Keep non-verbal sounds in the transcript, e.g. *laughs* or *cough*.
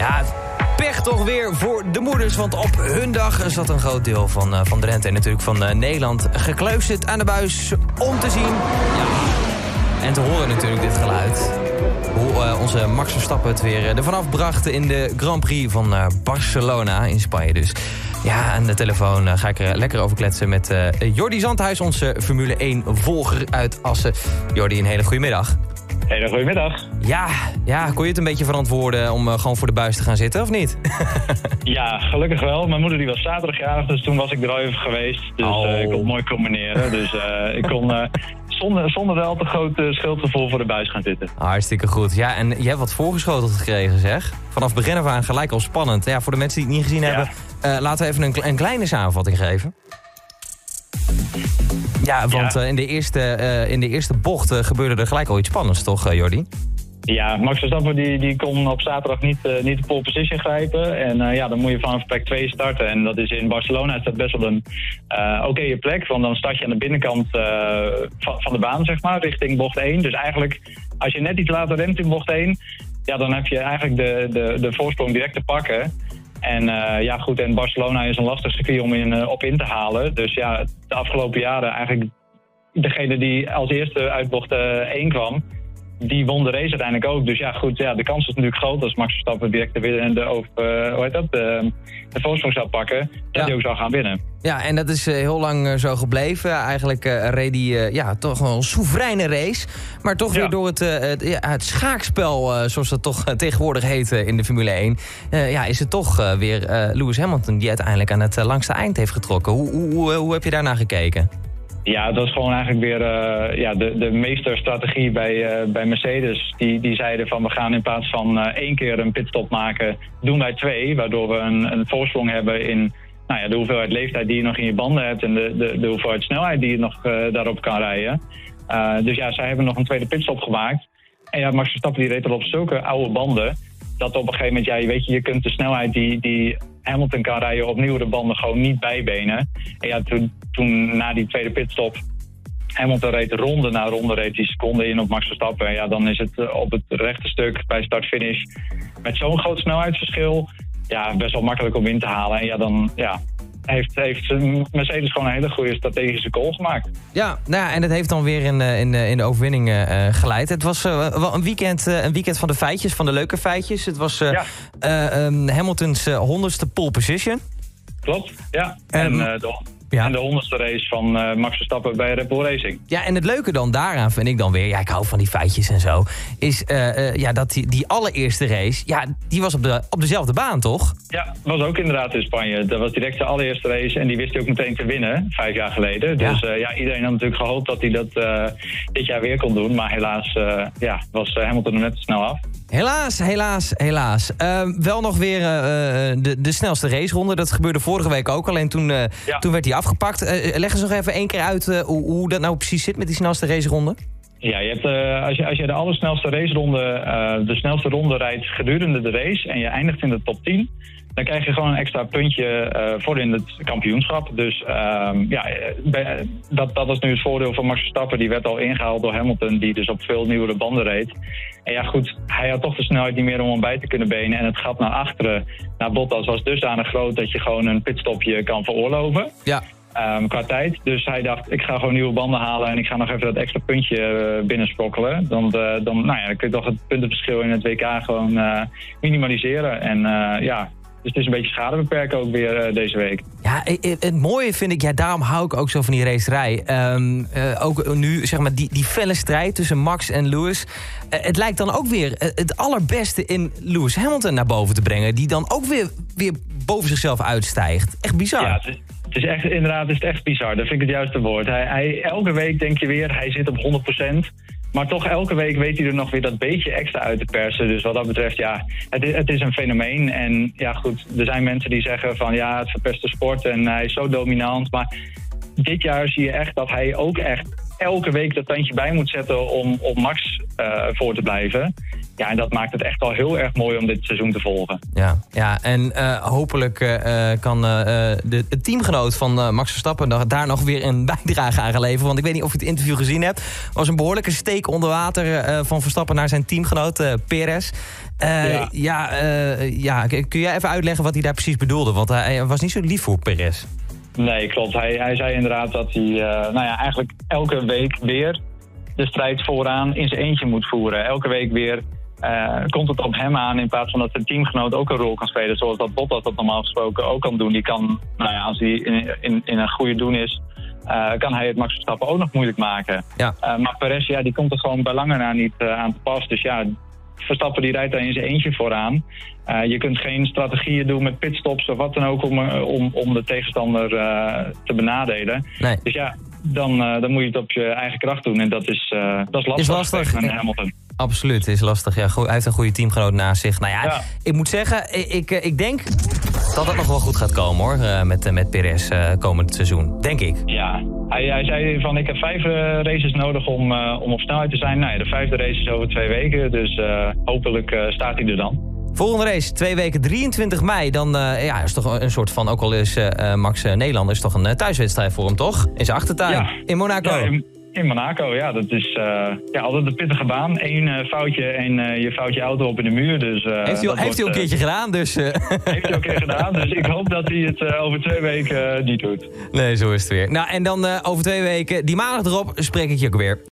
Ja, pech toch weer voor de moeders. Want op hun dag zat een groot deel van, uh, van Drenthe en natuurlijk van uh, Nederland... gekluisterd aan de buis om te zien... Ja, en te horen natuurlijk dit geluid. Hoe uh, onze Max Verstappen het weer er vanaf in de Grand Prix van Barcelona in Spanje dus. Ja, aan de telefoon ga ik er lekker over kletsen met Jordi Zandhuis... onze Formule 1-volger uit Assen. Jordi, een hele goede middag. Hele goedemiddag. Ja, ja, kon je het een beetje verantwoorden om uh, gewoon voor de buis te gaan zitten, of niet? *laughs* ja, gelukkig wel. Mijn moeder die was zaterdag jarig, dus toen was ik er al even geweest. Dus oh. uh, ik kon het mooi combineren. Dus uh, ik kon *laughs* zonder, zonder wel te groot schuldgevoel voor de buis gaan zitten. Hartstikke goed. Ja, en je hebt wat voorgeschoteld gekregen, zeg. Vanaf begin af aan gelijk al spannend. Ja, voor de mensen die het niet gezien ja. hebben, laten we even een, een kleine samenvatting geven. Ja, want ja. in, de eerste, uh, in de eerste bocht uh, gebeurde er gelijk al iets spannends, toch, Jordi? Ja, Max Verstappen die, die kon op zaterdag niet, niet de pole position grijpen. En ja, dan moet je vanaf plek 2 starten. En dat is in Barcelona is dat best wel een oké plek. Want dan start je aan de binnenkant van, van de baan, zeg maar, richting bocht 1. Dus eigenlijk, als je net iets later remt in bocht 1... Ja, dan heb je eigenlijk de, de, de voorsprong direct te pakken. En uh, ja, goed, en Barcelona is een lastig circuit om in, uh, op in te halen. Dus ja, de afgelopen jaren eigenlijk degene die als eerste uit bocht 1 kwam, die won de race uiteindelijk ook. Dus ja, goed, ja, de kans is natuurlijk groot als Max Verstappen direct de winnende of uh, hoe heet dat, de, de voorsprong zou pakken, dat ja. hij ook zou gaan winnen. Ja, en dat is uh, heel lang uh, zo gebleven. Eigenlijk reed hij ja, toch wel een soevereine race. Maar toch ja. weer door het, het, ja, het schaakspel, zoals dat toch tegenwoordig heet in de Formule 1... ja, is het toch weer Lewis Hamilton die uiteindelijk aan het langste eind heeft getrokken. Hoe, hoe, hoe heb je daarna gekeken? Ja, dat is gewoon eigenlijk weer uh, ja, de, de meesterstrategie bij, uh, bij Mercedes. Die, die zeiden van we gaan in plaats van uh, één keer een pitstop maken, doen wij twee. Waardoor we een, een voorsprong hebben in nou ja, de hoeveelheid leeftijd die je nog in je banden hebt... en de, de, de hoeveelheid snelheid die je nog daarop kan rijden. dus ja, zij hebben nog een tweede pitstop gemaakt. En ja, Max Verstappen die reed er op zulke oude banden... dat op een gegeven moment, ja, weet je, je kunt de snelheid die, die Hamilton kan rijden op nieuwere banden gewoon niet bijbenen. En ja, toen, toen na die tweede pitstop Hamilton reed ronde na ronde, reed die seconde in op Max Verstappen. En ja, dan is het eh, op het rechte stuk bij start-finish met zo'n groot snelheidsverschil ja, best wel makkelijk om in te halen. En ja, dan ja, heeft, heeft Mercedes gewoon een hele goede strategische call gemaakt. Ja, nou ja, en het heeft dan weer in, in, in de overwinning uh, geleid. Het was uh, wel een weekend, uh, een weekend van de feitjes, van de leuke feitjes. Het was ja. um, Hamilton's honderdste pole position. Klopt, ja. En, en de ja. En de honderdste race van uh, Max Verstappen bij Red Bull Racing. Ja, en het leuke dan daaraan vind ik dan weer... ja, ik hou van die feitjes en zo... is uh, uh, ja, dat die, die allereerste race... ja, die was op, de, op dezelfde baan, toch? Ja, was ook inderdaad in Spanje. Dat was direct de allereerste race... en die wist hij ook meteen te winnen, vijf jaar geleden. Ja. Dus ja, iedereen had natuurlijk gehoopt dat hij dat dit jaar weer kon doen. Maar helaas ja, was Hamilton er net te snel af. Helaas, helaas, helaas. Uh, wel nog weer uh, de, de snelste raceronde. Dat gebeurde vorige week ook. Alleen toen, uh, ja. toen werd hij afgepakt. leg eens nog even één keer uit hoe, hoe dat nou precies zit met die snelste raceronde. Ja, je hebt, als, je, als je de allersnelste raceronde, de snelste ronde rijdt gedurende de race... en je eindigt in de top 10 dan krijg je gewoon een extra puntje uh, voor in het kampioenschap. Dus um, ja, dat, dat was nu het voordeel van Max Verstappen. Die werd al ingehaald door Hamilton, die dus op veel nieuwere banden reed. En ja goed, hij had toch de snelheid niet meer om hem bij te kunnen benen. En het gat naar achteren, naar Bottas, was dusdanig groot dat je gewoon een pitstopje kan veroorloven. Ja. Um, qua tijd. Dus hij dacht, ik ga gewoon nieuwe banden halen en ik ga nog even dat extra puntje uh, binnensprokkelen. Dan, uh, dan, nou ja, dan kun je toch het puntenverschil in het WK gewoon uh, minimaliseren. En ja, dus het is een beetje schade beperken ook weer uh, deze week. Ja, het mooie vind ik, ja, daarom hou ik ook zo van die racerij. Um, uh, ook nu, zeg maar, die, die felle strijd tussen Max en Lewis. Uh, het lijkt dan ook weer het allerbeste in Lewis Hamilton naar boven te brengen. Die dan ook weer, weer boven zichzelf uitstijgt. Echt bizar. Ja, het is, het is echt, inderdaad is het echt bizar. Dat vind ik het juiste woord. Hij, hij, elke week denk je weer, hij zit op 100%. Maar toch elke week weet hij er nog weer dat beetje extra uit te persen. Dus wat dat betreft, ja, het is, het is een fenomeen. En ja, goed, er zijn mensen die zeggen van ja, het verpest de sport en hij is zo dominant. Maar dit jaar zie je echt dat hij ook echt elke week dat tandje bij moet zetten om op Max uh, voor te blijven. Ja, en dat maakt het echt wel heel erg mooi om dit seizoen te volgen. Ja, ja en uh, hopelijk uh, kan de, de, teamgenoot van Max Verstappen daar nog weer een *laughs* bijdrage aan geleveren. Want ik weet niet of je het interview gezien hebt. was een behoorlijke steek onder water van Verstappen naar zijn teamgenoot Perez. ja, ja, ja, kun jij even uitleggen wat hij daar precies bedoelde? Want hij was niet zo lief voor Perez. Nee, klopt. Hij, hij zei inderdaad dat hij nou ja, eigenlijk elke week weer de strijd vooraan in zijn eentje moet voeren. Elke week weer uh, komt het op hem aan in plaats van dat zijn teamgenoot ook een rol kan spelen. Zoals dat Bottas dat normaal gesproken ook kan doen. Die kan, nou ja, als hij in, in, in een goede doen is, uh, kan hij het Max Verstappen ook nog moeilijk maken. Ja. Uh, maar Perez, ja, die komt er gewoon bij lange na niet aan te pas. Dus ja, Verstappen die rijdt daar in zijn eentje vooraan. je kunt geen strategieën doen met pitstops of wat dan ook om, om, om de tegenstander te benadelen. Nee. Dus ja, dan, dan moet je het op je eigen kracht doen. En dat is, dat is lastig, is lastig. Hamilton. Absoluut, is lastig. Ja, hij heeft een goede teamgenoot naast zich. Nou ja, ik moet zeggen, ik, ik denk dat het nog wel goed gaat komen hoor. Eh, met, eh, met Perez uh, komend seizoen. Denk ik. Ja, hij, hij zei van ik heb vijf races nodig om, om op snelheid te zijn. Nou ja, de vijfde race is over twee weken. Dus hopelijk staat hij er dan. Volgende race, twee weken, 23 mei. Dan uh, ja, is toch een soort van, ook al is uh, Max Nederlander... is toch een thuiswedstrijd voor hem, toch? In zijn achtertuin, ja. in Monaco. Ja, in Monaco, ja, dat is uh, ja, altijd een pittige baan. Eén uh, foutje en uh, je fout je auto op in de muur. Dus, heeft hij, heeft hij al een keertje gedaan? Dus, heeft hij al een keer gedaan, dus ik hoop dat hij het over twee weken niet doet. Nee, zo is het weer. Nou, en dan over twee weken, die maandag erop, spreek ik je ook weer.